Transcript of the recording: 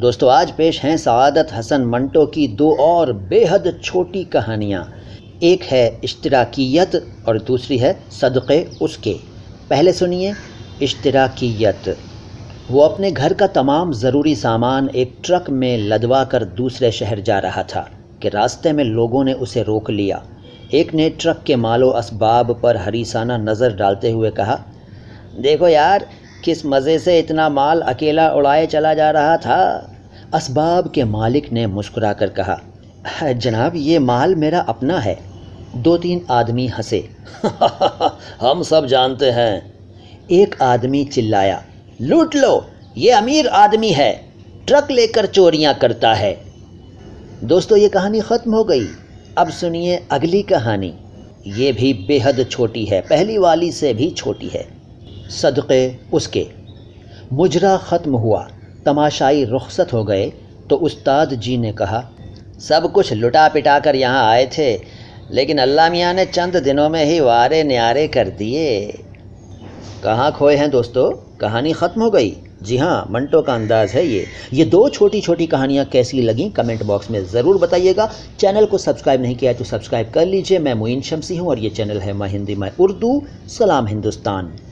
दोस्तों, आज पेश हैं सआदत हसन मंटो की दो और बेहद छोटी कहानियाँ। एक है इश्तराकीयत और दूसरी है सदक़े उसके। पहले सुनिए इश्तराकीयत। वो अपने घर का तमाम ज़रूरी सामान एक ट्रक में लदवा कर दूसरे शहर जा रहा था कि रास्ते में लोगों ने उसे रोक लिया। एक ने ट्रक के मालो असबाब पर हरीसाना नज़र डालते हुए कहा, देखो यार किस मज़े से इतना माल अकेला उड़ाए चला जा रहा था? असबाब के मालिक ने मुस्कुरा कर कहा, जनाब, ये माल मेरा अपना है। दो तीन आदमी हंसे। हम सब जानते हैं। एक आदमी चिल्लाया, लूट लो, ये अमीर आदमी है, ट्रक लेकर चोरियाँ करता है। दोस्तों, ये कहानी ख़त्म हो गई। अब सुनिए अगली कहानी। ये भी बेहद छोटी है, पहली वाली से भी छोटी है। सदक़े उसके। मुजरा ख़त्म हुआ। तमाशाई रुखसत हो गए तो उस्ताद जी ने कहा, सब कुछ लुटा पिटा कर यहाँ आए थे, लेकिन अल्लाह मियाँ ने चंद दिनों में ही वारे न्यारे कर दिए। कहाँ खोए हैं दोस्तों? कहानी ख़त्म हो गई। जी हाँ मंटो का अंदाज़ है ये। ये दो छोटी छोटी कहानियाँ कैसी लगी, कमेंट बॉक्स में ज़रूर बताइएगा। चैनल को सब्सक्राइब नहीं किया तो सब्सक्राइब कर लीजिए। मैं मुइन शमसी हूँ और ये चैनल है माँ हिंदी मैं उर्दू। सलाम हिंदुस्तान।